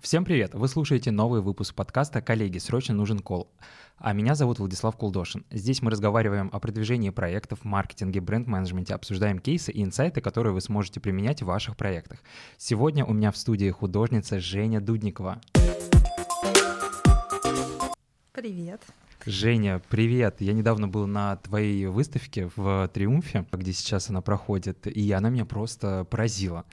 Всем привет! Вы слушаете новый выпуск подкаста «Коллеги, срочно нужен кол». А меня зовут Владислав Кулдошин. Здесь мы разговариваем о продвижении проектов, маркетинге, бренд-менеджменте, обсуждаем кейсы и инсайты, которые вы сможете применять в ваших проектах. Сегодня у меня в студии художница Женя Дудникова. Привет. Женя, привет! Я недавно был на твоей выставке в Триумфе, где сейчас она проходит, и она меня просто поразила.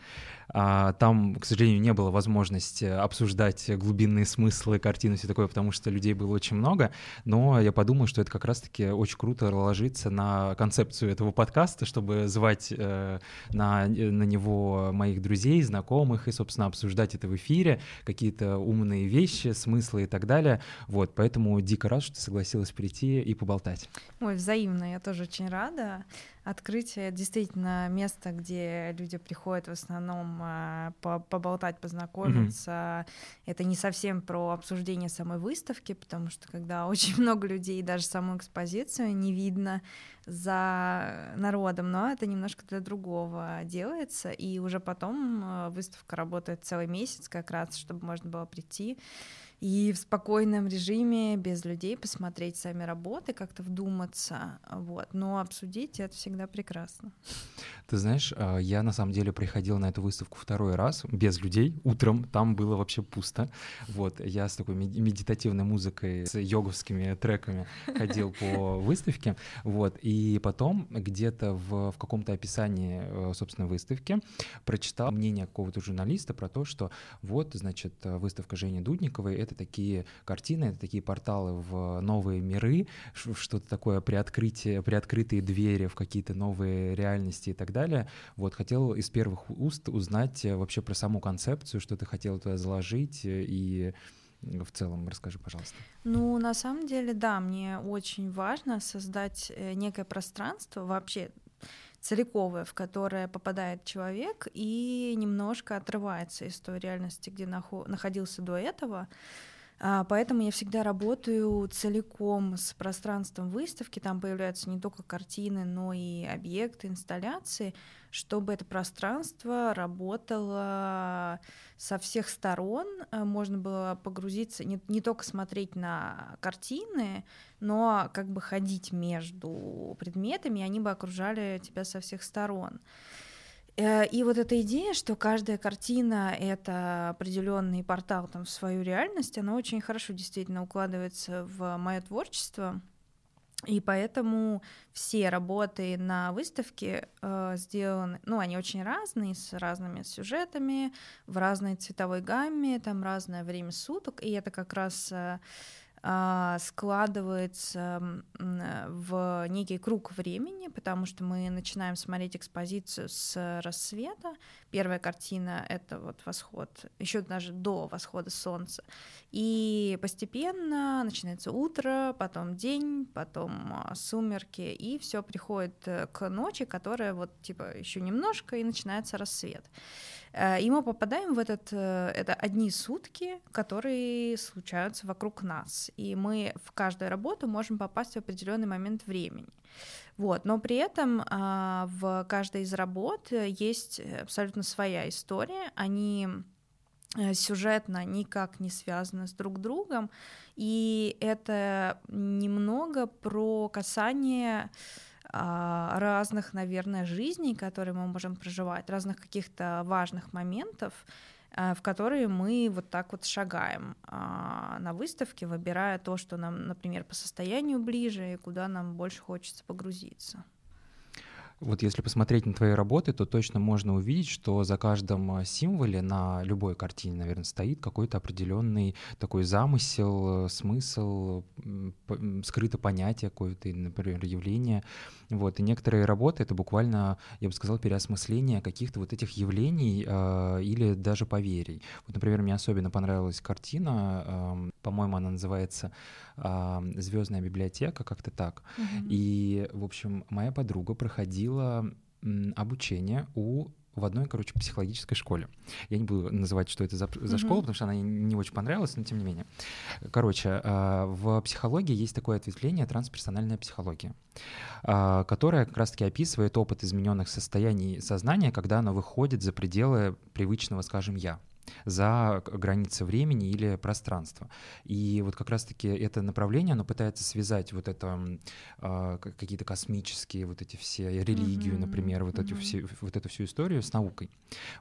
А, там, к сожалению, не было возможности обсуждать глубинные смыслы картины и все такое, потому что людей было очень много, но я подумал, что это как раз-таки очень круто ложится на концепцию этого подкаста, чтобы звать э, на, на него моих друзей, знакомых и, собственно, обсуждать это в эфире, какие-то умные вещи, смыслы и так далее. Вот, поэтому дико рад, что ты согласилась прийти и поболтать. Ой, взаимно, я тоже очень рада. Открытие действительно место, где люди приходят в основном э, поболтать, познакомиться. Mm-hmm. Это не совсем про обсуждение самой выставки, потому что когда очень много людей, даже саму экспозицию не видно за народом, но это немножко для другого делается, и уже потом э, выставка работает целый месяц как раз, чтобы можно было прийти и в спокойном режиме, без людей, посмотреть сами работы, как-то вдуматься, вот. Но обсудить это всегда прекрасно. Ты знаешь, а, я на самом деле приходил на эту выставку второй раз без людей. Утром там было вообще пусто. Вот, я с такой медитативной музыкой, с йоговскими треками ходил по выставке. Вот, и потом где-то в, в каком-то описании, э, собственно, выставки прочитал мнение какого-то журналиста про то, что вот, значит, выставка Жени Дудниковой это такие картины, это такие порталы в новые миры, что-то такое приоткрытие, приоткрытые двери в какие-то новые реальности и так далее. Вот хотел из первых уст узнать э, вообще про саму концепцию, что ты хотел туда заложить э, и в целом расскажи, пожалуйста. Ну, на самом деле, да, мне очень важно создать э, некое пространство вообще целиковое, в которое попадает человек и немножко отрывается из той реальности, где находился до этого. А, поэтому я всегда работаю целиком с пространством выставки. Там появляются не только картины, но и объекты, инсталляции, чтобы это пространство работало со всех сторон. Э, можно было погрузиться, не, не только смотреть на картины, но как бы ходить между предметами, и они бы окружали тебя со всех сторон. Э, и вот эта идея, что каждая картина — это определенный портал там, в свою реальность, она очень хорошо действительно укладывается в мое творчество. И поэтому все работы на выставке э, сделаны, ну, они очень разные, с разными сюжетами, в разной цветовой гамме, там разное время суток, и это как раз э, складывается в некий круг времени, потому что мы начинаем смотреть экспозицию с рассвета. Первая картина — это вот восход, еще даже до восхода солнца. И постепенно начинается утро, потом день, потом а, сумерки, и все приходит э, к ночи, которая вот типа еще немножко, и начинается рассвет. Э, и мы попадаем в этот, э, это одни сутки, которые случаются вокруг нас, и мы в каждую работу можем попасть в определенный момент времени. Вот. Но при этом а, в каждой из работ есть абсолютно своя история, они э, сюжетно никак не связаны с друг другом, и это немного про касание разных, наверное, жизней, которые мы можем проживать, разных каких-то важных моментов, а, в которые мы вот так вот шагаем а, на выставке, выбирая то, что нам, например, по состоянию ближе и куда нам больше хочется погрузиться. Вот если посмотреть на твои работы, то точно можно увидеть, что за каждым а, символе на любой картине, наверное, стоит какой-то определенный такой замысел, э, смысл, скрыто понятие какое-то, например, явление. Вот. И некоторые работы — это буквально, я бы сказал, переосмысление каких-то вот этих явлений э, или даже поверий. Вот, например, мне особенно понравилась картина, э, по-моему, она называется э, «Звездная библиотека», как-то так. Mm-hmm. И, в общем, моя подруга проходила обучение у в одной, короче, психологической школе. Я не буду называть, что это за, за mm-hmm. школа, потому что она не очень понравилась, но тем не менее. Короче, а, в психологии есть такое ответвление трансперсональная психология, а, которая как раз-таки описывает опыт измененных состояний сознания, когда оно выходит за пределы привычного, скажем, я. За границы времени или пространства. И вот как раз-таки это направление, оно пытается связать вот это э, какие-то космические вот эти все религию, mm-hmm. например, вот, mm-hmm. эти все, вот эту всю историю с наукой.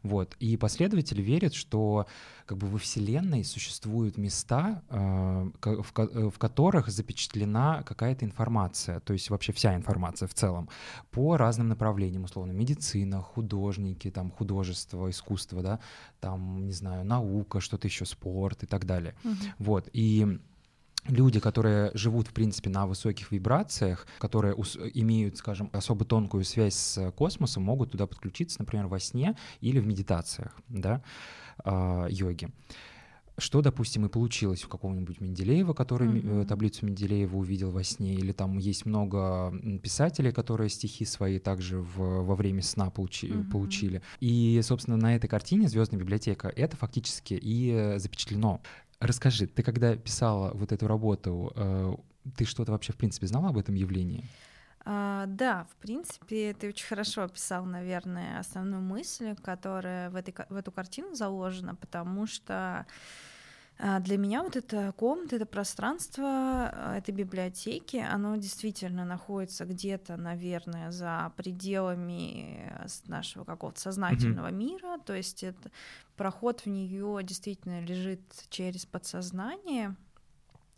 Вот. И последователи верят, что как бы во Вселенной существуют места, э, в, в которых запечатлена какая-то информация, то есть вообще вся информация в целом, по разным направлениям, условно, медицина, художники, там, художество, искусство, да, там, не знаю, наука, что-то еще, спорт и так далее. Угу. Вот, и люди, которые живут, в принципе, на высоких вибрациях, которые имеют, скажем, особо тонкую связь с космосом, могут туда подключиться, например, во сне или в медитациях, да, э, йоги. Что, допустим, и получилось у какого-нибудь Менделеева, который mm-hmm. таблицу Менделеева увидел во сне, или там есть много писателей, которые стихи свои также в, во время сна получи, mm-hmm. получили. И, собственно, на этой картине «Звездная библиотека» это фактически и э, запечатлено. Расскажи, ты когда писала вот эту работу, ты что-то вообще в принципе знала об этом явлении? А, да, в принципе, ты очень хорошо описал, наверное, основную мысль, которая в, этой, в эту картину заложена, потому что а, для меня вот эта комната, это пространство а, этой библиотеки, оно действительно находится где-то, наверное, за пределами нашего какого-то сознательного mm-hmm. мира, то есть это проход в нее действительно лежит через подсознание,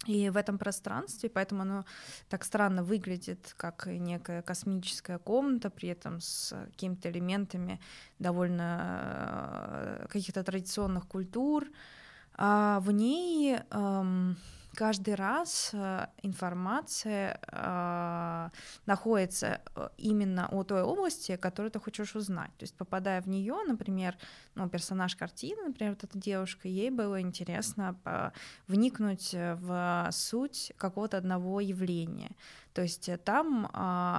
и в этом пространстве, поэтому оно так странно выглядит, как некая космическая комната, при этом с какими-то элементами довольно э, каких-то традиционных культур, а в ней эм, каждый раз э, информация э, находится э, именно о той области, которую ты хочешь узнать. То есть, попадая в нее, например, ну, персонаж картины, например, вот эта девушка, ей было интересно вникнуть в суть какого-то одного явления. То есть там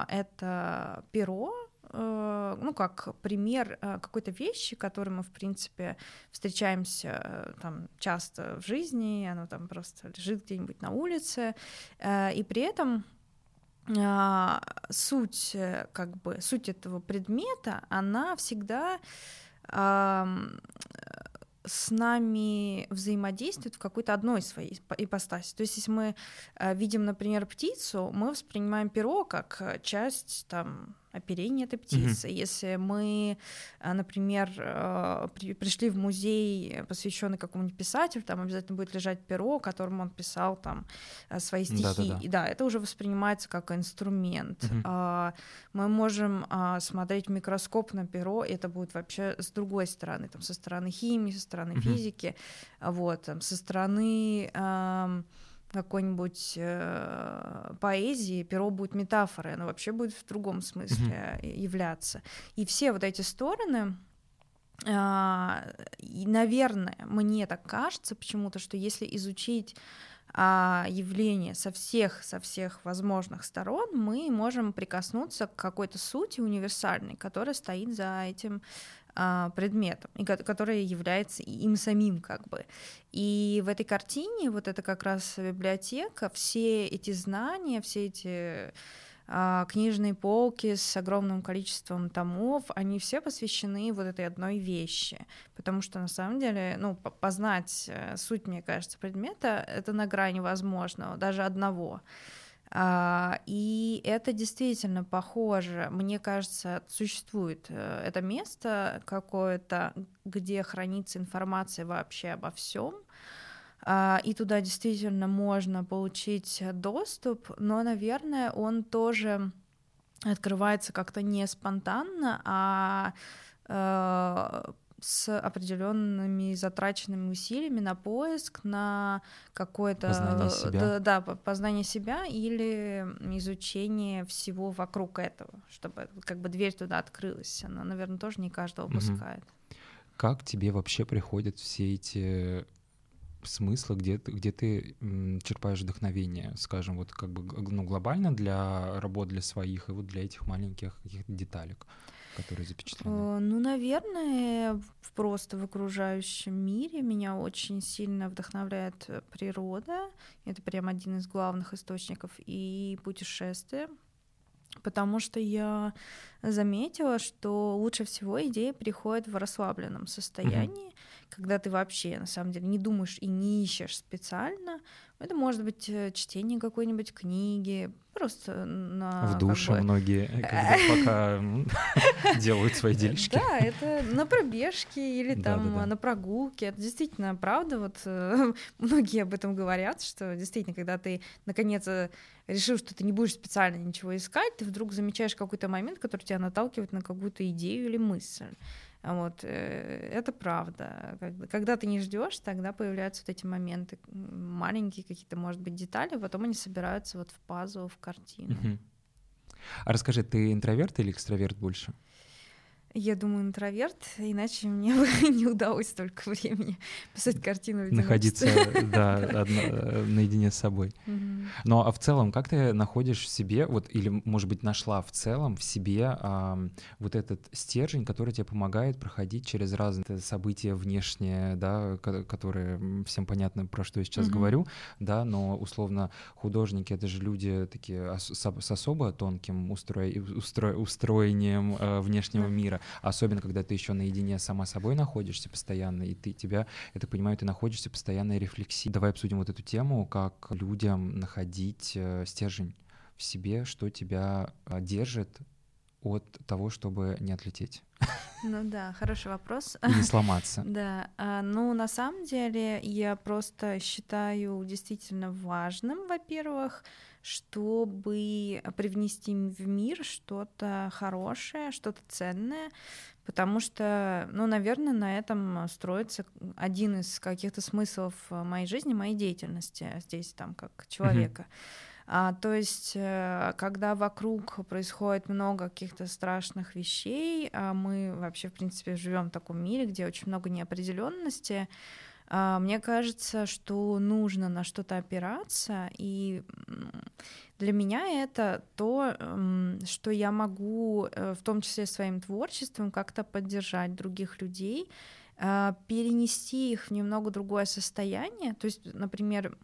это перо, Э, ну, как пример э, какой-то вещи, которой мы, в принципе, встречаемся э, там часто в жизни, оно там просто лежит где-нибудь на улице, и при этом суть, как бы, суть этого предмета, она всегда с нами взаимодействует в какой-то одной своей ипостаси. То есть, если мы видим, например, птицу, мы воспринимаем перо как часть там оперение этой птицы. Mm-hmm. Если мы, э, например, э, пришли в музей, посвященный какому-нибудь писателю, там обязательно будет лежать перо, которым он писал там э, свои стихи. Да-да-да. И да, это уже воспринимается как инструмент. Mm-hmm. Мы можем а, смотреть в микроскоп на перо, и это будет вообще с другой стороны, там, со стороны химии, со стороны mm-hmm. физики, вот, там, со стороны какой-нибудь э, поэзии перо будет метафорой, оно вообще будет в другом смысле mm-hmm. являться. И все вот эти стороны, э, и, наверное, мне так кажется почему-то, что если изучить а, явление со всех, со всех возможных сторон, мы можем прикоснуться к какой-то сути универсальной, которая стоит за этим предметом, и который является им самим как бы. И в этой картине вот это как раз библиотека, все эти знания, все эти а, книжные полки с огромным количеством томов, они все посвящены вот этой одной вещи, потому что на самом деле, ну, познать э, суть, мне кажется, предмета — это на грани возможного, даже одного. А, и это действительно похоже. Мне кажется, существует э, это место какое-то, где хранится информация вообще обо всем. А, и туда действительно можно получить доступ, но, наверное, он тоже открывается как-то не спонтанно, а э, с определенными затраченными усилиями на поиск, на какое-то познание себя. Да, да, познание себя или изучение всего вокруг этого, чтобы как бы дверь туда открылась. Она, наверное, тоже не каждого пускает. Как тебе вообще приходят все эти смыслы, где, где ты черпаешь вдохновение, скажем, вот как бы ну, глобально для работ для своих и вот для этих маленьких каких-то деталек? Запечатлены? Э, ну, наверное, просто в окружающем мире меня очень сильно вдохновляет э, природа. Это прям один из главных источников и путешествия. Потому что я заметила, что лучше всего идеи приходят в расслабленном состоянии, mm-hmm. когда ты вообще на самом деле не думаешь и не ищешь специально, это может быть э, чтение какой-нибудь книги, просто на... В душе бы... многие, пока делают свои делишки. Да, это на пробежке или там на прогулке. Это действительно правда. Вот э, многие об этом говорят, что действительно, когда ты наконец решил, что ты не будешь специально ничего искать, ты вдруг замечаешь какой-то момент, который тебя наталкивает на какую-то идею или мысль. Вот, э, это правда. Когда ты не ждешь, тогда появляются вот эти моменты, маленькие какие-то, может быть, детали, потом они собираются вот в пазл, в картину. А расскажи, ты интроверт или экстраверт больше? Я думаю, интроверт, иначе мне бы не удалось столько времени писать картину. Находиться, да, одно, э, наедине с собой. Но а в целом, как ты находишь в себе, вот или, может быть, нашла в целом в себе а, вот этот стержень, который тебе помогает проходить через разные события внешние, да, которые всем понятно, про что я сейчас mm-hmm. говорю, да, но условно художники — это же люди такие с, с особо тонким устро... Устро... устроением э, внешнего mm-hmm. мира, особенно когда ты еще наедине сама собой находишься постоянно, и ты тебя, я так понимаю, ты находишься постоянной рефлексии. Давай обсудим вот эту тему, как людям находить э, стержень в себе, что тебя э, держит от того, чтобы не отлететь. Ну да, хороший вопрос. И не сломаться. Да, а, ну на самом деле я просто считаю действительно важным, во-первых, чтобы привнести в мир что-то хорошее, что-то ценное, потому что, ну, наверное, на этом строится один из каких-то смыслов моей жизни, моей деятельности здесь, там, как человека. Mm-hmm. А, то есть, э, когда вокруг происходит много каких-то страшных вещей, а мы вообще, в принципе, живем в таком мире, где очень много неопределенности, а, мне кажется, что нужно на что-то опираться, и для меня это то, что я могу, э, в том числе своим творчеством, как-то поддержать других людей, а, перенести их в немного другое состояние. То есть, например,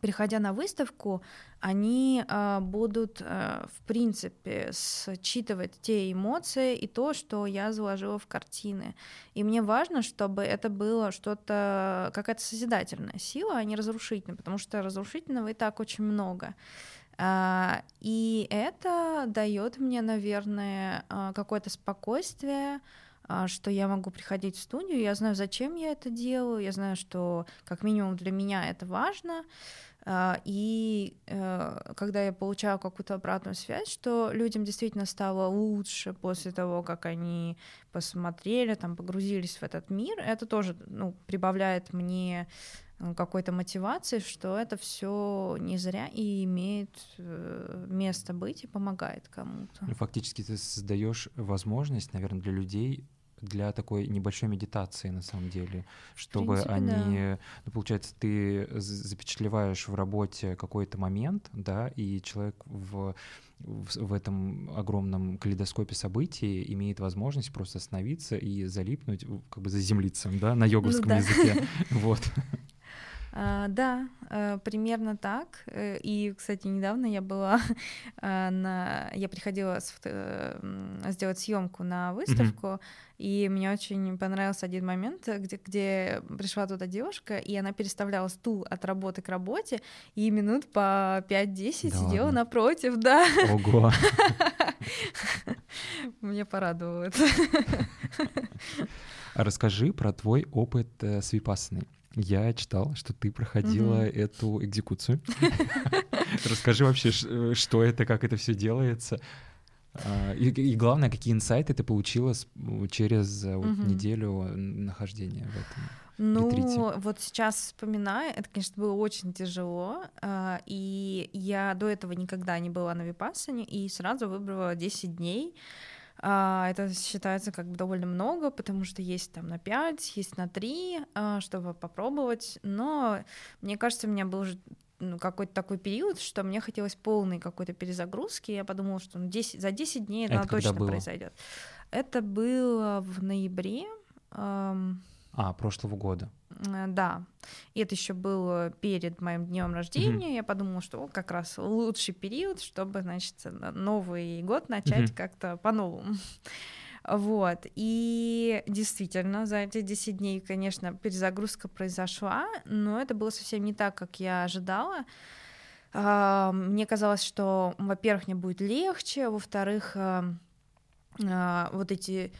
приходя на выставку, они э, будут, э, в принципе, считывать те эмоции и то, что я заложила в картины. И мне важно, чтобы это было что-то, какая-то созидательная сила, а не разрушительная, потому что разрушительного и так очень много. Uh, и это дает мне, наверное, uh, какое-то спокойствие, uh, что я могу приходить в студию, я знаю, зачем я это делаю, я знаю, что как минимум для меня это важно, и э, когда я получаю какую-то обратную связь, что людям действительно стало лучше после того, как они посмотрели, там, погрузились в этот мир, это тоже ну, прибавляет мне э, какой-то мотивации, что это все не зря и имеет э, место быть и помогает кому-то. Ну, фактически ты создаешь возможность, наверное, для людей для такой небольшой медитации на самом деле, чтобы принципе, они, да. ну, получается, ты запечатлеваешь в работе какой-то момент, да, и человек в в, в этом огромном калейдоскопе событий имеет возможность просто остановиться и залипнуть, как бы заземлиться, да, на йоговском ну, да. языке, вот. А, да, а, примерно так. Э, и, кстати, недавно я была а, на, я приходила с, сделать съемку на выставку, mm-hmm. и мне очень понравился один момент, где, где пришла туда девушка, и она переставляла стул от работы к работе, и минут по 5-10 да сидела ладно. напротив, да. Ого. Мне порадовало это. Расскажи про твой опыт э, с випассаной. Я читал, что ты проходила mm-hmm. эту экзекуцию. Расскажи вообще, э, что это, как это все делается. А, и, и главное, какие инсайты ты получила через вот, неделю нахождения в этом. Ну, ретрите? вот сейчас вспоминаю, это, конечно, было очень тяжело, а, и я до этого никогда не была на Випассане, и сразу выбрала 10 дней, а, это считается как бы довольно много, потому что есть там на 5, есть на 3, а, чтобы попробовать. Но мне кажется, у меня был уже ну, какой-то такой период, что мне хотелось полной какой-то перезагрузки. Я подумала, что ну, 10, за 10 дней это, это точно произойдет. Это было в ноябре. Эм... А, прошлого года. Э, да. И это еще было перед моим днем рождения. Mm-hmm. Я подумала, что о, как раз лучший период, чтобы, значит, Новый год начать mm-hmm. как-то по-новому. Вот, и действительно, за эти 10 дней, конечно, перезагрузка произошла, но это было совсем не так, как я ожидала. А, мне казалось, что, во-первых, мне будет легче, во-вторых, а, а, вот эти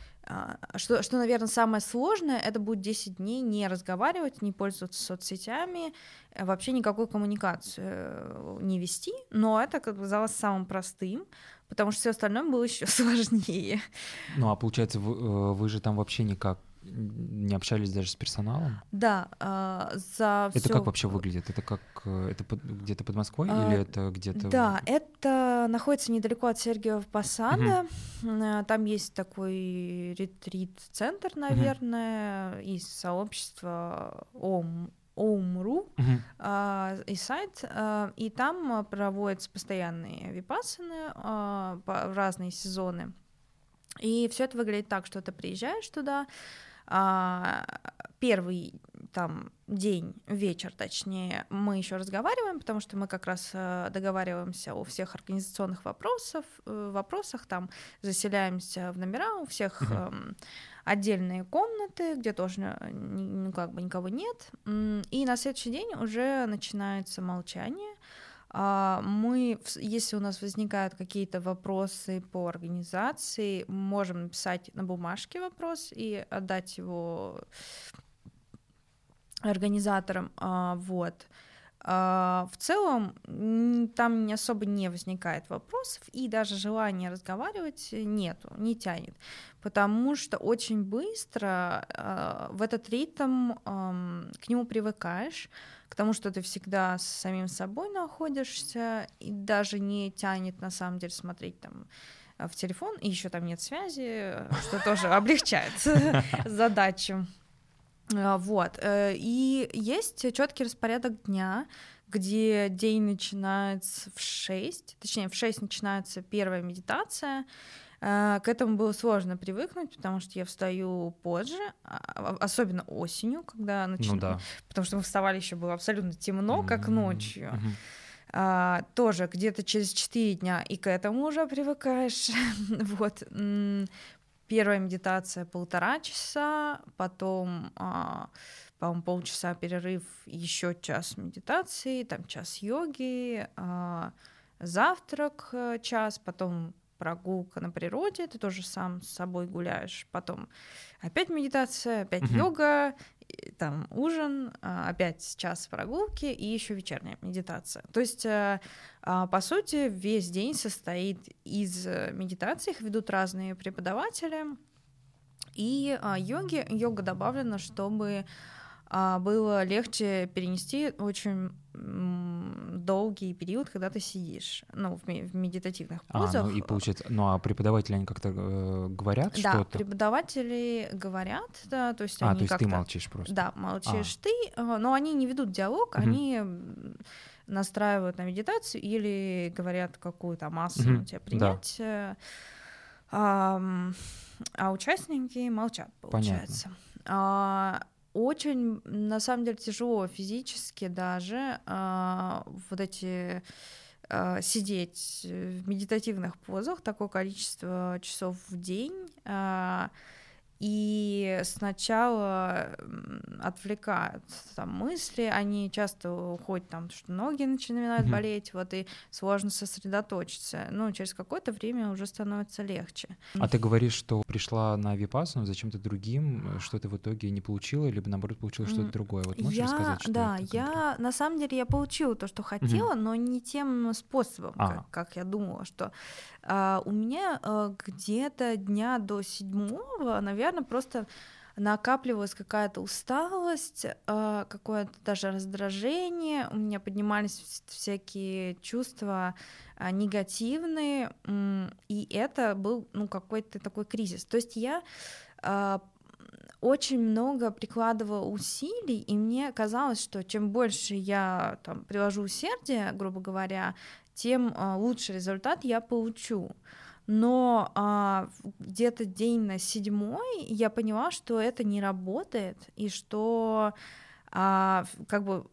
что, что, наверное, самое сложное, это будет 10 дней не разговаривать, не пользоваться соцсетями, вообще никакую коммуникацию э, не вести, но это как бы казалось самым простым, потому что все остальное было еще сложнее. Ну а получается, вы, э, вы же там вообще никак не общались даже с персоналом? Да, э, за Это всё... как вообще выглядит? Это как э, это под, где-то под Москвой а, или это где-то? Да, это находится недалеко от Сергиева Посада. Угу. Там есть такой ретрит-центр, наверное, угу. из сообщества ОМ Оумру uh-huh. а, и сайт, а, и там проводятся постоянные випассаны а, по разные сезоны. И все это выглядит так, что ты приезжаешь туда, а, первый там день, вечер, точнее, мы еще разговариваем, потому что мы как раз э, договариваемся о всех организационных вопросах, э, вопросах там заселяемся в номера, у всех uh-huh. отдельные комнаты, где тоже ну, как бы никого нет, и на следующий день уже начинается молчание, а, мы, если у нас возникают какие-то вопросы по организации, можем написать на бумажке вопрос и отдать его организаторам. А, вот. А, в целом там не особо не возникает вопросов, и даже желания разговаривать нету, не тянет, потому что очень быстро в этот ритм к нему привыкаешь, к тому, что ты всегда с самим собой находишься, и даже не тянет на самом деле смотреть там в телефон, и еще там нет связи, что тоже облегчает задачу. А, вот. Э, и есть четкий распорядок дня, где день начинается в 6, точнее, в 6 начинается первая медитация, Э, к этому было сложно привыкнуть, потому что я встаю позже, а, особенно осенью, когда начинаю, ну, да. потому что мы вставали еще было абсолютно темно, как ночью. Mm-hmm. А, тоже где-то через 4 дня и к этому уже привыкаешь. вот. Первая медитация полтора часа, потом, а, по-моему, полчаса перерыв, еще час медитации, там час йоги, а, завтрак э, час, потом прогулка на природе, ты тоже сам с собой гуляешь, потом опять медитация, опять uh-huh. йога, там ужин, а, опять час прогулки и еще вечерняя медитация. То есть, э, а, по сути, весь день состоит из медитаций, их ведут разные преподаватели, и а, йоги, йога добавлена, чтобы было легче перенести очень долгий период, когда ты сидишь, ну, в, в медитативных позах. А, ну и получается, ну а преподаватели, они как-то э, говорят да, что-то? Да, преподаватели говорят, да, то есть а, они то есть ты молчишь просто? Да, молчишь а. ты, э, но они не ведут диалог, угу. они настраивают на медитацию или говорят какую-то массу угу. тебе принять. Да. А, а участники молчат, получается. Понятно. А, очень, на самом деле, тяжело физически даже э, вот эти э, сидеть в медитативных позах такое количество часов в день. Э, и сначала отвлекают там мысли, они часто уходят там, что ноги начинают mm-hmm. болеть, вот и сложно сосредоточиться. Ну, через какое-то время уже становится легче. А ты говоришь, что пришла на випассану зачем-то другим, что ты в итоге не получила, либо наоборот получила что-то другое. Вот можешь я, рассказать, что Да, это я на самом деле я получила то, что хотела, mm-hmm. но не тем способом, а. как, как я думала, что а, у меня а, где-то дня до седьмого, наверное, просто накапливалась какая-то усталость, а, какое-то даже раздражение, у меня поднимались всякие чувства а, негативные, и это был ну, какой-то такой кризис. То есть я очень много прикладывала усилий, и мне казалось, что чем больше я там приложу усердия, грубо говоря, тем а, лучший результат я получу. Но а, где-то день на седьмой я поняла, что это не работает, и что а, как бы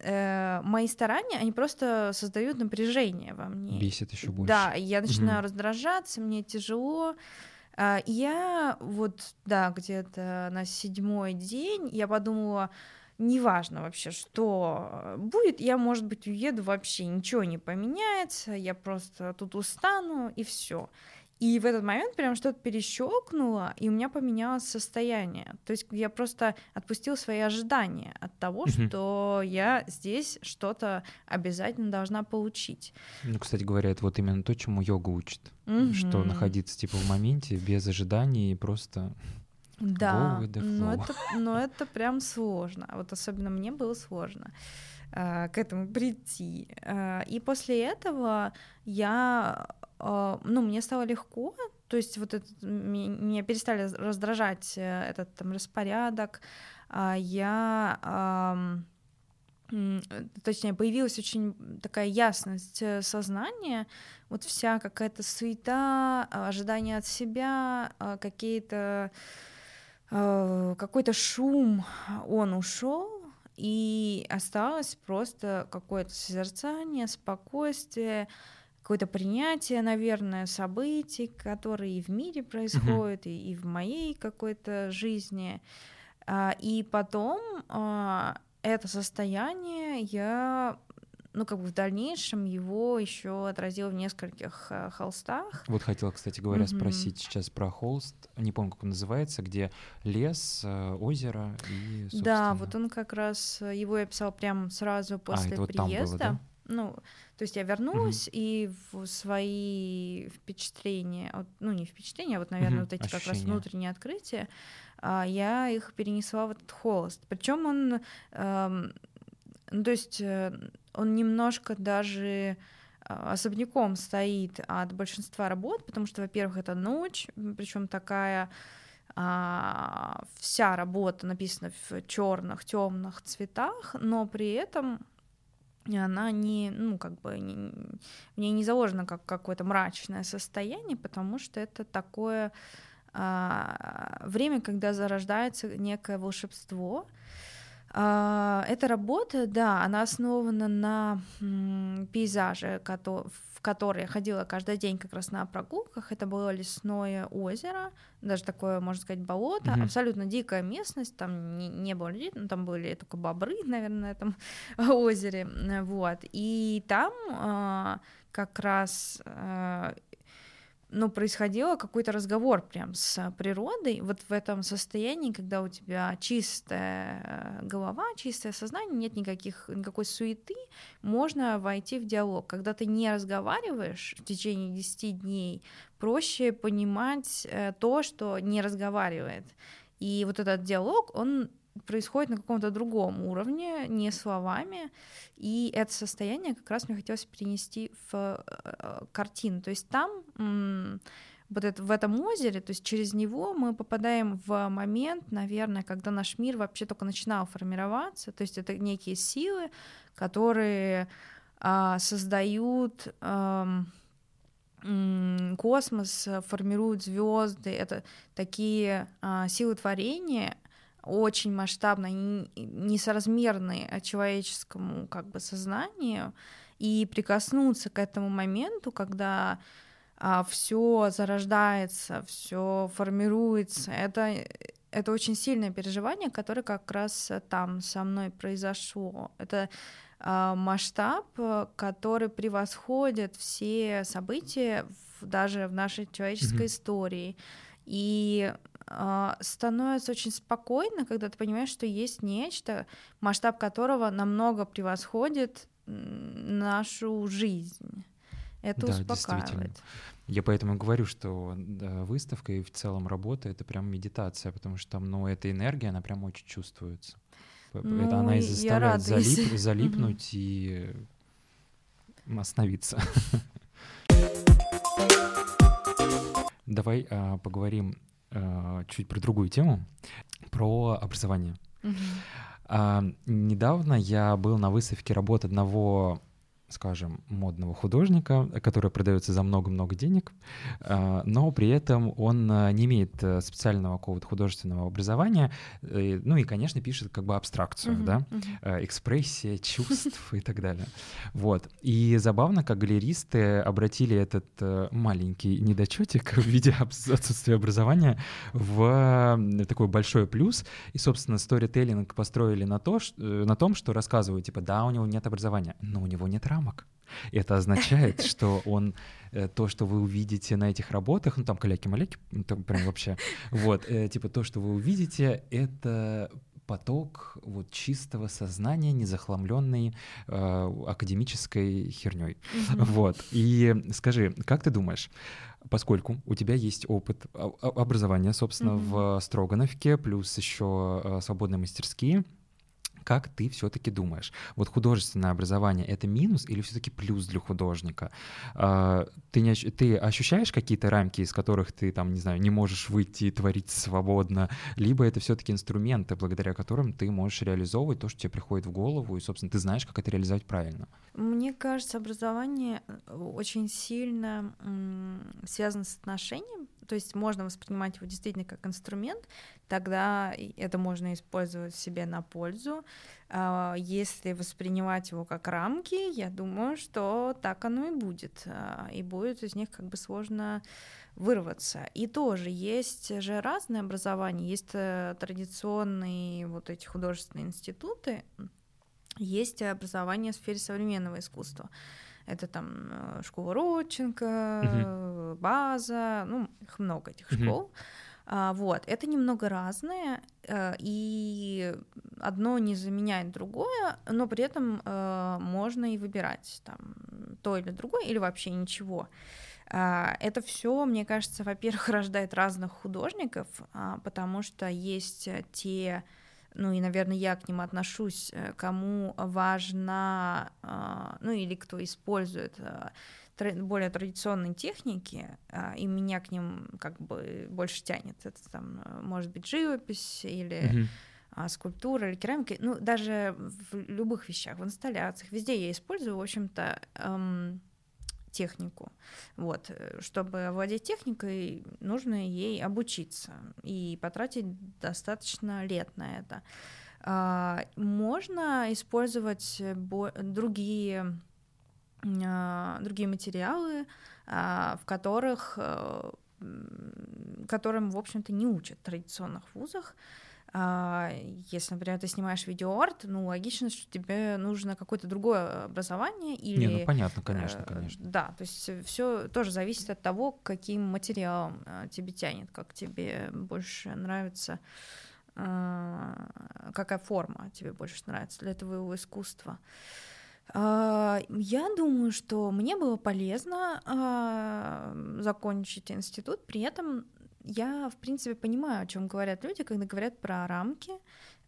э, мои старания, они просто создают напряжение во мне. Бесит еще больше. Да, я начинаю угу. раздражаться, мне тяжело. А, я вот, да, где-то на седьмой день я подумала, неважно вообще, что будет, я, может быть, уеду вообще, ничего не поменяется, я просто тут устану и все. И в этот момент прям что-то перещелкнуло, и у меня поменялось состояние. То есть я просто отпустила свои ожидания от того, mm-hmm. что я здесь что-то обязательно должна получить. Ну, кстати говоря, это вот именно то, чему йога учит. Mm-hmm. Что находиться типа в моменте без ожиданий просто да, но это, но это прям сложно. Вот особенно мне было сложно э, к этому прийти. Э, и после этого я, э, ну, мне стало легко, то есть вот это, меня перестали раздражать э, этот там распорядок, я... Э, точнее, появилась очень такая ясность э, сознания, вот вся какая-то суета, ожидание от себя, какие-то какой-то шум, он ушел, и осталось просто какое-то созерцание, спокойствие, какое-то принятие, наверное, событий, которые и в мире происходят, mm-hmm. и, и в моей какой-то жизни. А, и потом а, это состояние я ну, как бы в дальнейшем его еще отразил в нескольких э, холстах. Вот хотела, кстати говоря, mm-hmm. спросить сейчас про холст. Не помню, как он называется, где лес, э, озеро и, собственно... Да, вот он как раз, э, его я писал прямо сразу а, после а, приезда. Вот было, да? Ну, то есть я вернулась, mm-hmm. и в свои впечатления, ну, не впечатления, а вот, наверное, mm-hmm. вот эти Ощущения. как раз внутренние открытия, а, я их перенесла в этот холст. Причем он, эм, ну, то есть он немножко даже а, особняком стоит от большинства работ, потому что, во-первых, это ночь, причем такая а, вся работа написана в черных, темных цветах, но при этом она не, ну, как бы, не, в ней не заложено как какое-то мрачное состояние, потому что это такое а, время, когда зарождается некое волшебство, эта работа, да, она основана на пейзаже, в который я ходила каждый день как раз на прогулках. Это было лесное озеро, даже такое, можно сказать, болото, mm-hmm. абсолютно дикая местность, там не, не было людей, ну, там были только бобры, наверное, на этом озере, вот. И там а, как раз а, ну, происходило какой-то разговор прям с природой, вот в этом состоянии, когда у тебя чистая голова, чистое сознание, нет никаких, никакой суеты, можно войти в диалог. Когда ты не разговариваешь в течение 10 дней, проще понимать э, то, что не разговаривает. И вот этот диалог, он происходит на каком-то другом уровне, не словами, и это состояние как раз мне хотелось перенести в э, картину. То есть там вот это, в этом озере, то есть через него мы попадаем в момент, наверное, когда наш мир вообще только начинал формироваться, то есть это некие силы, которые а, создают а, космос, формируют звезды, это такие а, силы творения, очень масштабно, несоразмерные человеческому как бы сознанию, и прикоснуться к этому моменту, когда а, все зарождается, все формируется, это это очень сильное переживание, которое как раз там со мной произошло. Это э, масштаб, который превосходит все события в, даже в нашей человеческой mm-hmm. истории. И а, становится очень спокойно, когда ты понимаешь, что есть нечто, масштаб которого намного превосходит нашу жизнь. Это да, успокаивает. Я поэтому говорю, что да, выставка и в целом работа — это прям медитация, потому что там, ну, эта энергия, она прям очень чувствуется. Ну, это она и заставляет залип, залипнуть и остановиться. Давай а, поговорим а, чуть про другую тему, про образование. А, недавно я был на выставке работ одного скажем, модного художника, который продается за много-много денег, а, но при этом он а, не имеет э, специального какого-то художественного образования, э, ну и, конечно, пишет как бы абстракцию, uh-huh, да, uh-huh. экспрессия чувств и так далее. Вот. И забавно, как галеристы обратили этот маленький недочетик в виде отсутствия образования в такой большой плюс, и, собственно, сторителлинг построили на, то, на том, что рассказывают, типа, да, у него нет образования, но у него нет рамок. Это означает, что он э, то, что вы увидите на этих работах, ну там каляки-маляки, там прям вообще, вот, э, типа то, что вы увидите, это поток вот чистого сознания, не захламленный э, академической херней. Mm-hmm. Вот. И скажи, как ты думаешь, поскольку у тебя есть опыт образования, собственно, mm-hmm. в Строгановке, плюс еще э, свободные мастерские, как ты все-таки думаешь? Вот художественное образование это минус или все-таки плюс для художника? А, ты, не, ты ощущаешь какие-то рамки, из которых ты там, не знаю, не можешь выйти и творить свободно, либо это все-таки инструменты, благодаря которым ты можешь реализовывать то, что тебе приходит в голову, и, собственно, ты знаешь, как это реализовать правильно? Мне кажется, образование э, очень сильно связано с отношением то есть можно воспринимать его действительно как инструмент, тогда это можно использовать себе на пользу. А, если воспринимать его как рамки, я думаю, что так оно и будет, а, и будет из них как бы сложно вырваться. И тоже есть же разное образование, есть э, традиционные вот эти художественные институты, есть образование в сфере современного искусства. Это там э, школа Родченко, угу. база, ну, их много этих угу. школ. А, вот, это немного разное, э, и одно не заменяет другое, но при этом э, можно и выбирать там то или другое, или вообще ничего. А, это все, мне кажется, во-первых, рождает разных художников, а, потому что есть те ну и, наверное, я к ним отношусь, э, кому важно, а, ну или кто использует э, более традиционные техники, а, и меня к ним как бы больше тянет. Это там э, может быть живопись или uh-huh. скульптура или керамика. Ну, даже в любых вещах, в инсталляциях, везде я использую, в общем-то, эм, технику. Вот. Э, чтобы владеть техникой, нужно ей обучиться и потратить достаточно лет на это. А, можно использовать другие, а, другие материалы, а, в которых э, которым, в общем-то, не учат в традиционных вузах. А, если, например, ты снимаешь видеоарт, ну, логично, что тебе нужно какое-то другое образование или... Не, ну понятно, конечно, э, конечно. Да, то есть все тоже зависит от того, каким материалом э, тебе тянет, как тебе больше нравится, э, какая форма тебе больше нравится для твоего искусства. А, я думаю, что мне было полезно а, закончить институт, при этом я, в принципе, понимаю, о чем говорят люди, когда говорят про рамки.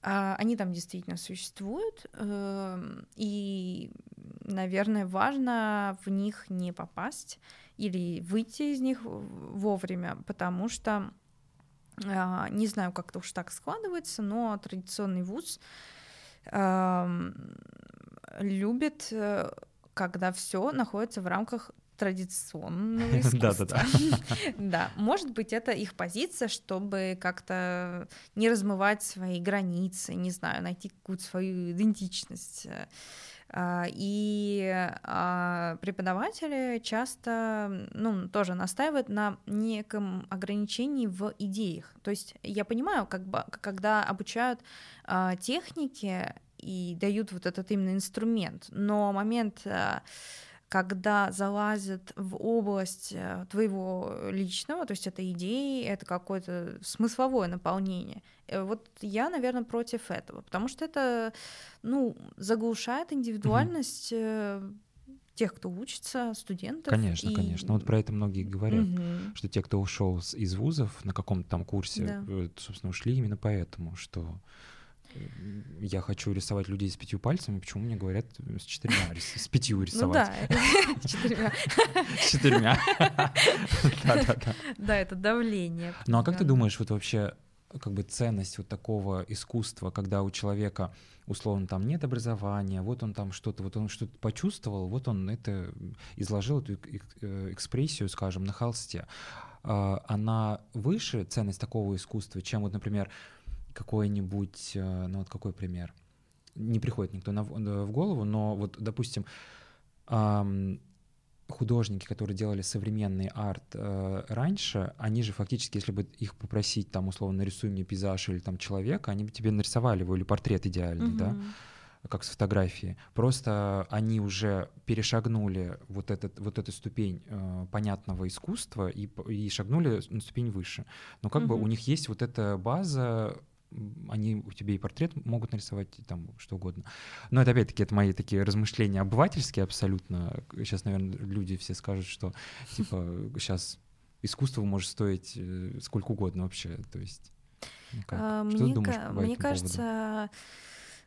А, они там действительно существуют, эм, и, наверное, важно в них не попасть или выйти из них вовремя, потому что а, не знаю, как-то уж так складывается, но традиционный вуз эм, любит, э, когда все находится в рамках традиционного искусства. Да, да, да. Да, может быть, это их позиция, чтобы как-то не размывать свои границы, не знаю, найти какую-то свою идентичность. А, и а, преподаватели часто ну, тоже настаивают на неком ограничении в идеях. То есть я понимаю, как бы, когда обучают а, технике и дают вот этот именно инструмент, но момент когда залазят в область э, твоего личного, то есть это идеи, это какое-то смысловое наполнение. Э, вот я, наверное, против этого, потому что это, ну, заглушает индивидуальность угу. тех, кто учится, студентов. Конечно, и... конечно. Вот про это многие говорят, угу. что те, кто ушел из вузов на каком-то там курсе, да. собственно, ушли именно поэтому, что я хочу рисовать людей с пятью пальцами, почему мне говорят с четырьмя, с пятью рисовать? Ну да, с четырьмя. С четырьмя. Да, это давление. Ну а как ты думаешь, вот вообще как бы ценность вот такого искусства, когда у человека условно там нет образования, вот он там что-то, вот он что-то почувствовал, вот он это изложил эту э, экспрессию, скажем, на холсте. А, она выше ценность такого искусства, чем вот, например, какой-нибудь, э, ну вот какой пример? Не приходит никто на, в голову, но вот, допустим, художники, которые делали современный арт э, раньше, они же фактически, если бы их попросить, там, условно, нарисуй мне пейзаж или там человека, они бы тебе нарисовали его или портрет идеальный, угу. да, как с фотографии. Просто они уже перешагнули вот, этот, вот эту ступень э, понятного искусства и, и шагнули на ступень выше. Но как угу. бы у них есть вот эта база они у тебя и портрет могут нарисовать, и там что угодно. Но это опять-таки это мои такие размышления обывательские абсолютно. Сейчас, наверное, люди все скажут, что типа сейчас искусство может стоить э, сколько угодно вообще. То есть, ну как? А, что мне, думаешь по мне кажется,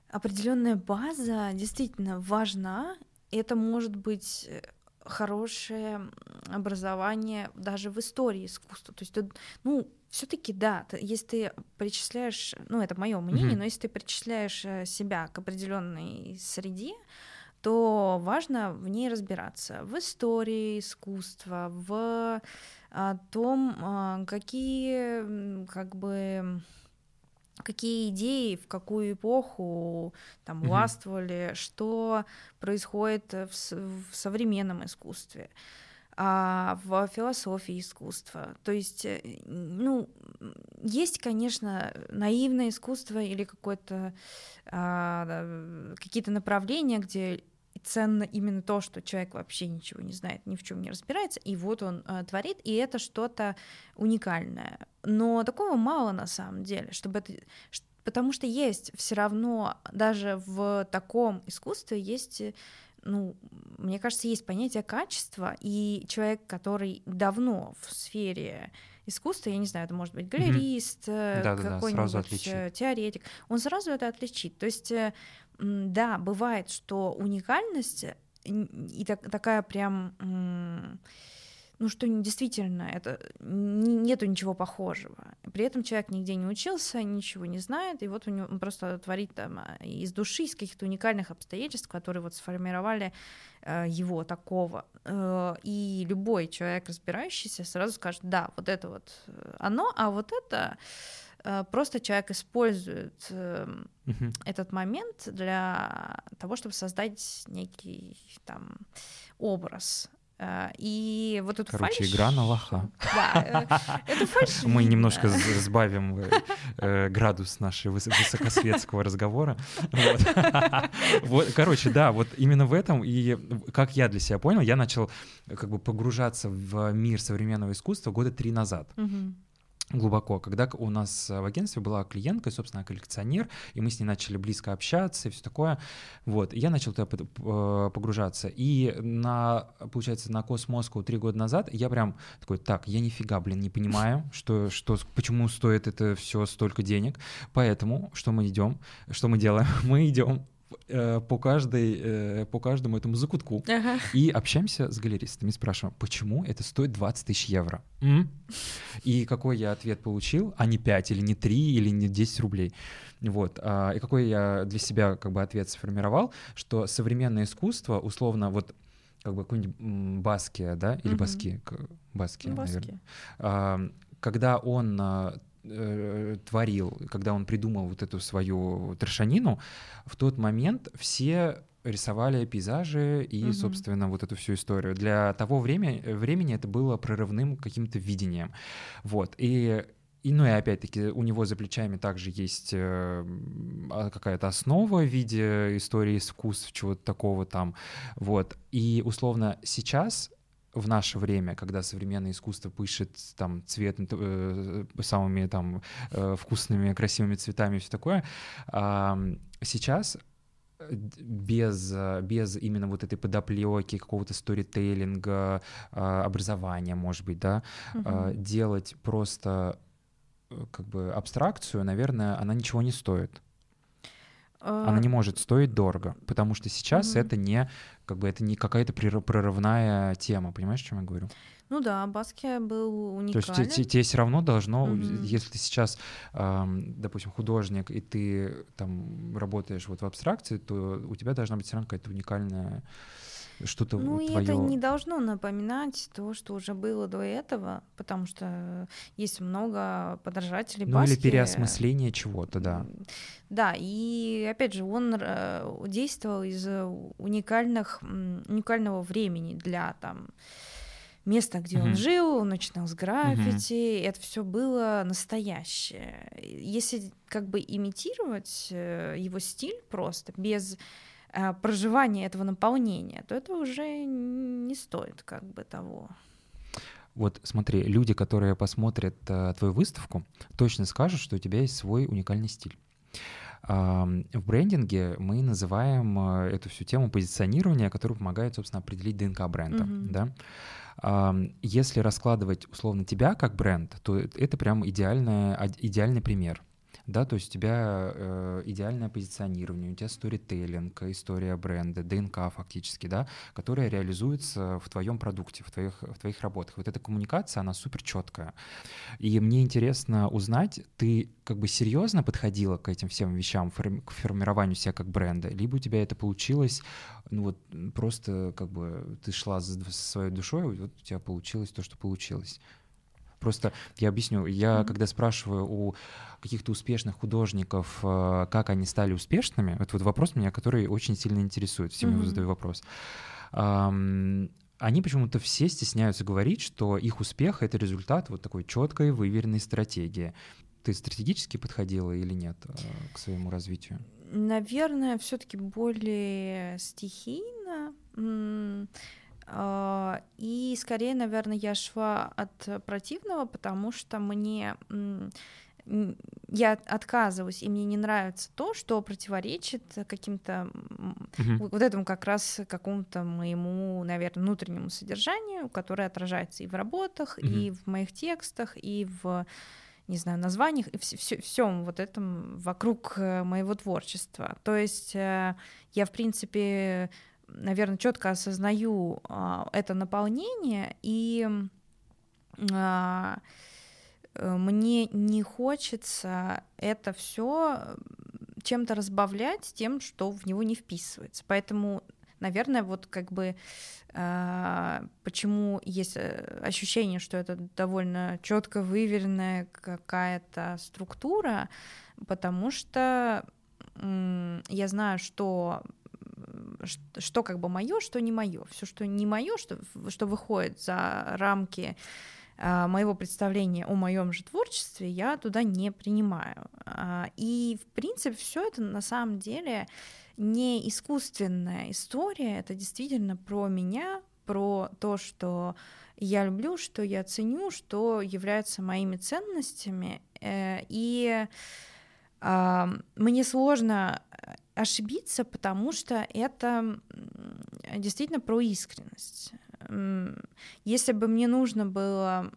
определенная база действительно важна. Это может быть э, хорошее образование даже в истории искусства. То есть, ну, все-таки да, если ты причисляешь, ну это мое мнение, mm-hmm. но если ты причисляешь э, себя к определенной среде, то важно в ней разбираться в истории искусства, в а, том, а, какие как бы какие идеи в какую эпоху там властвовали, mm-hmm. что происходит в, в современном искусстве а в философии искусства. То есть, э, ну, есть, конечно, наивное искусство или какое-то а, какие-то направления, где ценно именно то, что человек вообще ничего не знает, ни в чем не разбирается, и вот он а, творит, и это что-то уникальное. Но такого мало на самом деле, чтобы это потому что есть все равно даже в таком искусстве есть ну, мне кажется, есть понятие качества, и человек, который давно в сфере искусства, я не знаю, это может быть галерист, mm-hmm. какой-нибудь да, теоретик, он сразу это отличит. То есть, э, да, бывает, что уникальность и так, такая прям ну что действительно это нету ничего похожего. При этом человек нигде не учился, ничего не знает, и вот у него он просто творит там а, из души, из каких-то уникальных обстоятельств, которые вот сформировали э, его такого. Э, и любой человек, разбирающийся, сразу скажет, да, вот это вот э, оно, а вот это э, просто человек использует uh-huh. этот момент для того, чтобы создать некий там образ и вот эту Короче, фальшь... игра на лоха. Да, э, эту фальшь Мы немножко сбавим э, градус нашего высокосветского разговора. Короче, да, вот именно в этом, и как я для себя понял, я начал как бы погружаться в мир современного искусства года три назад глубоко, когда у нас в агентстве была клиентка, собственно, коллекционер, и мы с ней начали близко общаться и все такое. Вот, я начал туда погружаться. И на, получается, на Космоску три года назад я прям такой, так, я нифига, блин, не понимаю, что, что, почему стоит это все столько денег. Поэтому что мы идем, что мы делаем? Мы идем Э, по, каждой, э, по каждому этому закутку ага. и общаемся с галеристами, спрашиваем, почему это стоит 20 тысяч евро? М? И какой я ответ получил, а не 5 или не 3 или не 10 рублей. Вот. А, и какой я для себя как бы ответ сформировал, что современное искусство, условно, вот как бы какой-нибудь Баския, да, или угу. Баски, Баски, Баски. наверное. Когда он а, э, творил, когда он придумал вот эту свою трешанину, в тот момент все рисовали пейзажи и, угу. собственно, вот эту всю историю. Для того времени, времени это было прорывным каким-то видением. Вот. И и, ну и опять-таки у него за плечами также есть э, а, какая-то основа в виде истории искусств, чего-то такого там. Вот. И условно сейчас в наше время, когда современное искусство пишет там цвет э, самыми там э, вкусными, красивыми цветами и все такое, э, сейчас без, без именно вот этой подоплеки, какого-то сторителлинга, э, образования, может быть, да, угу. делать просто э, как бы абстракцию, наверное, она ничего не стоит. Она не может стоить дорого, потому что сейчас mm-hmm. это не как бы это не какая-то прорывная тема, понимаешь, о чем я говорю? Ну да, Баски был уникален. То есть тебе, тебе все равно должно, mm-hmm. если ты сейчас, эм, допустим, художник, и ты там работаешь вот в абстракции, то у тебя должна быть все равно какая-то уникальная что-то ну, твое. это не должно напоминать то, что уже было до этого, потому что есть много подражателей Ну Баски. или переосмысление чего-то, да. Да, и опять же, он э, действовал из уникальных, уникального времени для там место, где mm-hmm. он жил, он начинал с граффити, mm-hmm. это все было настоящее. Если как бы имитировать э, его стиль просто без э, проживания этого наполнения, то это уже не стоит как бы того. Вот смотри, люди, которые посмотрят э, твою выставку, точно скажут, что у тебя есть свой уникальный стиль. В брендинге мы называем э, эту всю тему позиционирования, которая помогает, собственно, определить ДНК бренда. Mm-hmm. Да? Если раскладывать условно тебя как бренд, то это прям идеальная, идеальный пример да, то есть у тебя э, идеальное позиционирование, у тебя сторителлинг, история бренда, ДНК фактически, да, которая реализуется в твоем продукте, в твоих, в твоих работах. Вот эта коммуникация, она супер четкая. И мне интересно узнать, ты как бы серьезно подходила к этим всем вещам, к формированию себя как бренда, либо у тебя это получилось, ну вот просто как бы ты шла за своей душой, вот у тебя получилось то, что получилось. Просто я объясню, я mm-hmm. когда спрашиваю у каких-то успешных художников, э, как они стали успешными, это вот вопрос меня, который очень сильно интересует, всем mm-hmm. задаю вопрос. Они почему-то все стесняются говорить, что их успех — это результат вот такой четкой, выверенной стратегии. Ты стратегически подходила или нет э, к своему развитию? Наверное, все-таки более стихийно. А, и скорее, наверное, я шла от противного, потому что мне я отказываюсь, и мне не нравится то, что противоречит каким-то uh-huh. вот этому как раз какому-то моему, наверное, внутреннему содержанию, которое отражается и в работах, uh-huh. и в моих текстах, и в не знаю, названиях и всем вот этом вокруг э, моего творчества. То есть э, я, в принципе, наверное, четко осознаю а, это наполнение, и а, э, мне не хочется это все чем-то разбавлять тем, что в него не вписывается. Поэтому, наверное, вот как бы э, почему есть э, ощущение, что это довольно четко выверенная какая-то структура, потому что я знаю, что что как бы мое, что не мое. Все, что не мое, что, что выходит за рамки а, моего представления о моем же творчестве, я туда не принимаю. А, и, в принципе, все это на самом деле не искусственная история, это действительно про меня, про то, что я люблю, что я ценю, что является моими ценностями. Э, и мне сложно ошибиться, потому что это действительно про искренность. Если бы мне нужно было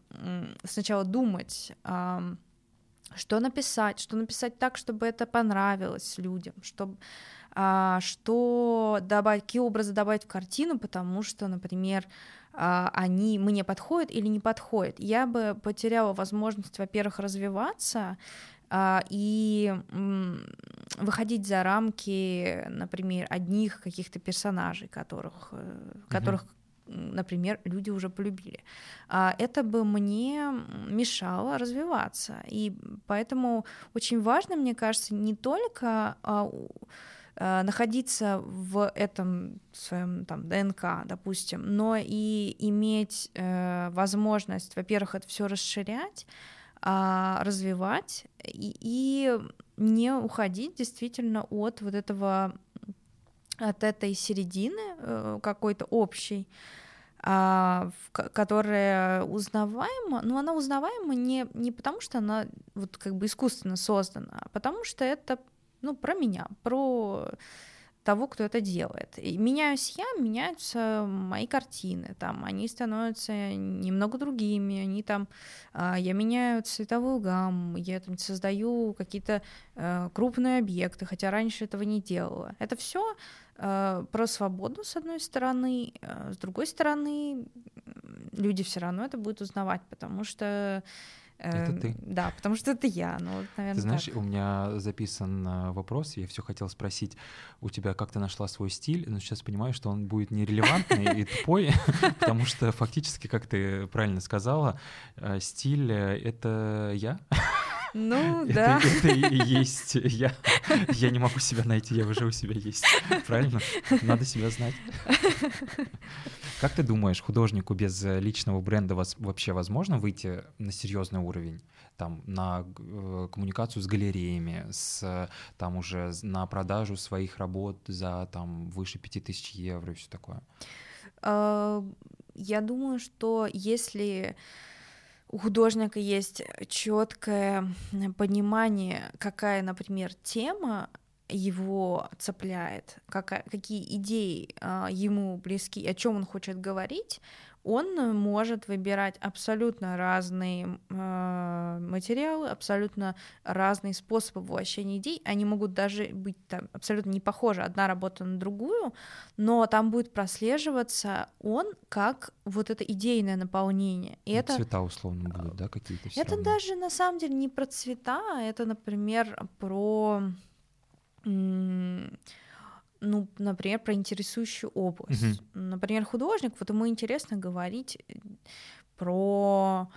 сначала думать, что написать, что написать так, чтобы это понравилось людям, чтобы а, что добавить, какие образы добавить в картину, потому что, например, а, они мне подходят или не подходят. Я бы потеряла возможность, во-первых, развиваться, и выходить за рамки, например, одних каких-то персонажей, которых, э, которых например, люди уже полюбили. А, это бы мне мешало развиваться. И поэтому очень важно, мне кажется, не только а, находиться в этом своем там ДНК, допустим, но и иметь э, возможность, во-первых, это все расширять, а, развивать и, и не уходить действительно от вот этого от этой середины э, какой-то общей, а, которая узнаваема, но она узнаваема не, не потому, что она вот как бы искусственно создана, а потому что это ну, про меня, про того, кто это делает. И меняюсь я, меняются мои картины, там, они становятся немного другими, они там, а, я меняю цветовую гамму, я там создаю какие-то э, крупные объекты, хотя раньше этого не делала. Это все э, про свободу, с одной стороны, э, с другой стороны, люди все равно это будут узнавать, потому что это э, ты. Да, потому что это я. Ну, вот, наверное, Ты знаешь, так. у меня записан э, вопрос, я все хотел спросить у тебя, как ты нашла свой стиль, но сейчас понимаю, что он будет нерелевантный и тупой, потому что фактически, как ты правильно сказала, э, стиль — это я. Ну, Это, да. это и есть я. Я не могу себя найти, я уже у себя есть. Правильно? Надо себя знать. Как ты думаешь, художнику без э, личного бренда вообще возможно выйти на серьезный уровень? Там на э, коммуникацию с галереями, с э, там уже на продажу своих работ за там выше 5000 евро и все такое. А, Я думаю, что если у художника есть четкое понимание, какая, например, тема его цепляет, какая, какие идеи а, ему близки, о чем он хочет говорить, он может выбирать абсолютно разные а, материалы, абсолютно разные способы воплощения идей. Они могут даже быть там, абсолютно не похожи одна работа на другую, но там будет прослеживаться он как вот это идейное наполнение. И Ну, это, Цвета условно будут, да, какие-то это равно. даже на самом деле не про цвета, а это, например, про м, ну, например, про интересующую область. Например, художник, вот ему интересно говорить э, про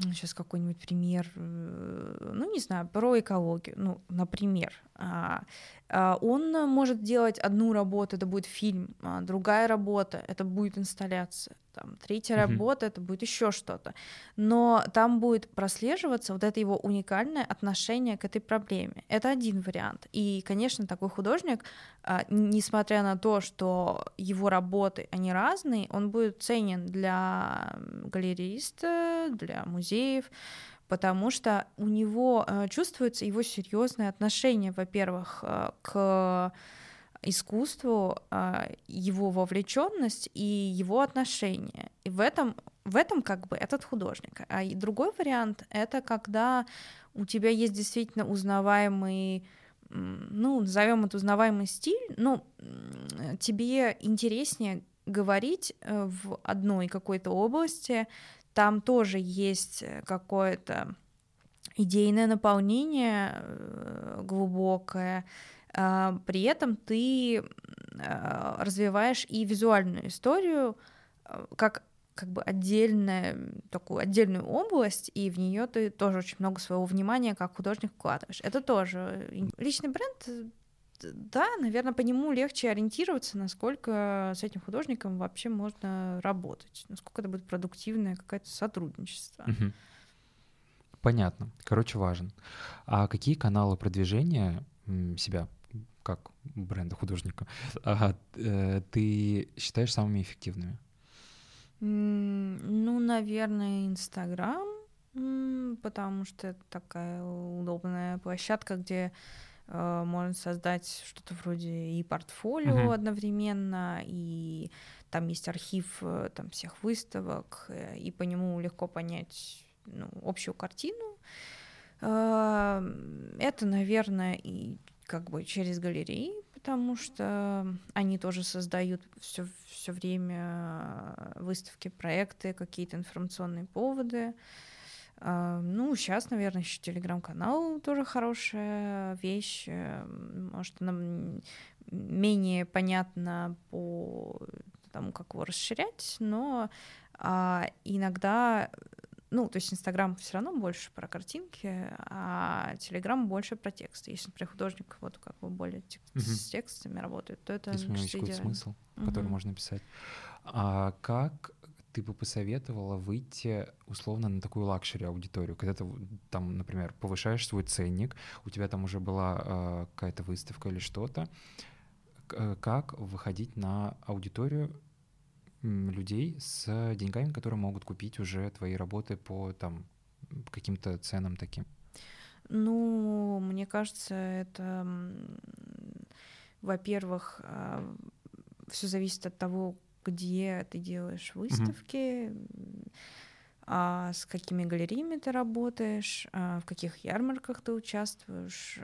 сейчас какой-нибудь пример, э, ну не знаю, про экологию, ну, например, а, он может делать одну работу, это будет фильм, а другая работа, это будет инсталляция, там, третья Мгм. работа, это будет еще что-то, но там будет прослеживаться вот это его уникальное отношение к этой проблеме. Это один вариант. И, конечно, такой художник, а, несмотря на то, что его работы, они разные, он будет ценен для галериста, для музеев, потому что у него э, чувствуется его серьезное отношение, во-первых, э, к искусству, а, его вовлеченность и его отношение. И в этом, в этом как бы этот художник. А и другой вариант — это когда у тебя есть действительно узнаваемый ну, назовем это узнаваемый стиль, м, тебе интереснее говорить э, в одной какой-то области, там тоже есть э, какое-то идейное наполнение э, глубокое, а, при этом ты а, развиваешь и визуальную историю а, как как бы отдельная, такую отдельную область, и в нее ты тоже очень много своего внимания как художник вкладываешь. Это тоже личный бренд, э, да, наверное, по нему легче ориентироваться, насколько с этим художником вообще можно работать, насколько это будет продуктивное какое-то сотрудничество. Понятно. Короче, важен. А какие каналы продвижения себя как бренда художника а, э, ты считаешь самыми эффективными? Ну, наверное, Инстаграм, потому что это такая удобная площадка, где можно создать что-то вроде и портфолио Мгм. одновременно, и там есть архив э, там всех выставок, э, и по нему легко понять ну, общую картину. Э, Это, наверное, и как бы через галереи, потому что они тоже создают все, все время э, выставки, проекты, какие-то информационные поводы. А, Ну, сейчас, наверное, еще телеграм-канал тоже хорошая вещь. Э, Может, она менее понятна по тому, как его расширять, но а, иногда, ну, то есть Инстаграм все равно больше про картинки, а Телеграм больше про тексты. Если, например, художник вот как бы более тек- Мгм. с текстами работает, то это Если у него есть какой-то смысл, который можно писать. А как ты бы посоветовала выйти условно на такую luxury аудиторию, когда ты там, например, повышаешь свой ценник, у тебя там уже была э, какая-то выставка или что-то, э, как выходить на аудиторию людей с деньгами, которые могут купить уже твои работы по там каким-то ценам таким? Ну, мне кажется, это, во-первых, все зависит от того, где ты делаешь выставки, м, а с какими галереями ты работаешь, а в каких ярмарках ты участвуешь.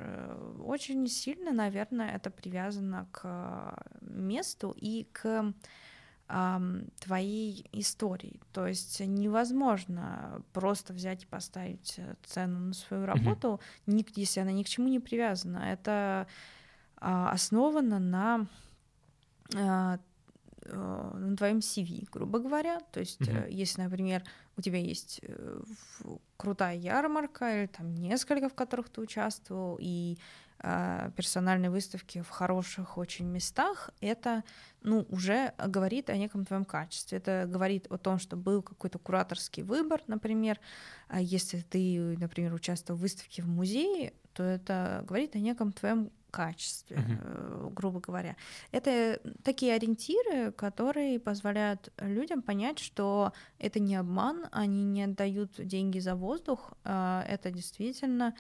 Очень сильно, наверное, это привязано к месту и к твоей истории. То есть невозможно просто взять и поставить цену на свою работу, mm-hmm. если она ни к чему не привязана. Это а, основано на а, на твоем CV, грубо говоря. То есть, mm-hmm. если, например, у тебя есть крутая ярмарка или там несколько, в которых ты участвовал, и персональные выставки в хороших очень местах, это ну, уже говорит о неком твоем качестве. Это говорит о том, что был какой-то кураторский выбор, например. А если ты, например, участвовал в выставке в музее, то это говорит о неком твоем качестве, uh-huh. грубо говоря. Это такие ориентиры, которые позволяют людям понять, что это не обман, они не отдают деньги за воздух, а это действительно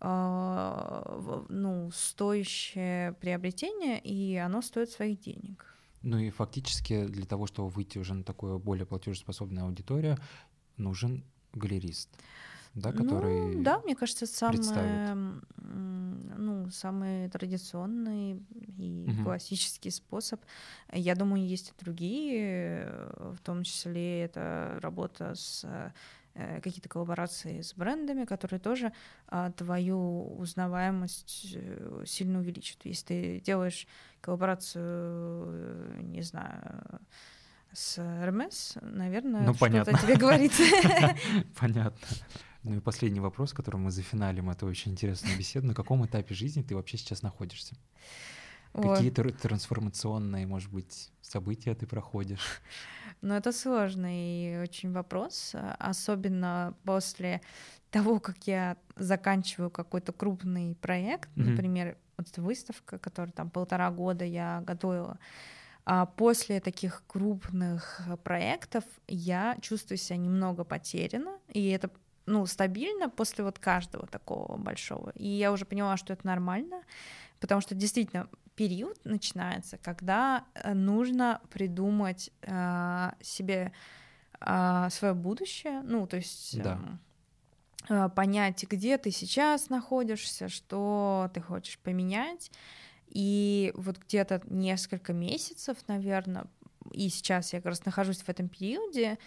а, ну, стоящее приобретение, и оно стоит своих денег. Ну и фактически для того, чтобы выйти уже на такую более платежеспособную аудиторию, нужен галерист, да, который ну, да, мне кажется, самый, ну, самый традиционный и угу. классический способ. Я думаю, есть и другие, в том числе это работа с Э, какие-то коллаборации с брендами, которые тоже а, твою узнаваемость э, сильно увеличат. Если ты делаешь коллаборацию, не знаю, с Hermes, наверное, ну, что-то тебе говорит. Понятно. Ну и последний вопрос, который мы зафиналим эту очень интересную беседу. На каком этапе жизни ты вообще сейчас находишься? Какие трансформационные, может быть, события ты проходишь? Ну, это сложный очень вопрос, особенно после того, как я заканчиваю какой-то крупный проект, mm-hmm. например, вот выставка, которая там полтора года я готовила. А после таких крупных проектов я чувствую себя немного потеряна, и это ну, стабильно после вот каждого такого большого. И я уже поняла, что это нормально, потому что действительно период начинается, когда э, нужно придумать э, себе э, свое будущее, ну, то есть да. э, понять, где ты сейчас находишься, что ты хочешь поменять. И вот где-то несколько месяцев, наверное, и сейчас я как раз нахожусь в этом периоде,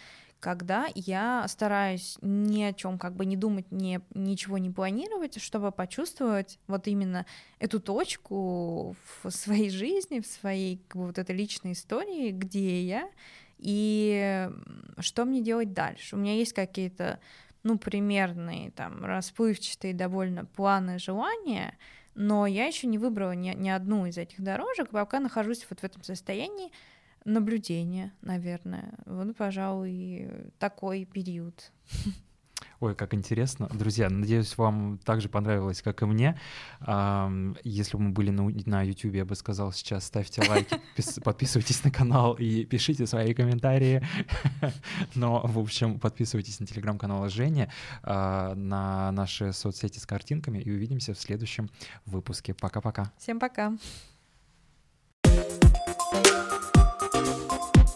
когда я стараюсь ни о чем как бы не думать, не, ничего не планировать, чтобы почувствовать вот именно эту точку в своей жизни, в своей как бы, вот этой личной истории, где я и что мне делать дальше. У меня есть какие-то, ну, примерные, там, расплывчатые довольно планы, желания, но я еще не выбрала ни, ни одну из этих дорожек, пока нахожусь вот в этом состоянии, наблюдение, наверное. Вот, пожалуй, такой период. Ой, как интересно. Друзья, надеюсь, вам также понравилось, как и мне. Если бы мы были на YouTube, я бы сказал сейчас ставьте лайки, подписывайтесь на канал и пишите свои комментарии. Но, в общем, подписывайтесь на телеграм-канал Жени, а, на наши соцсети с картинками и увидимся в следующем выпуске. Пока-пока. Всем. -пока.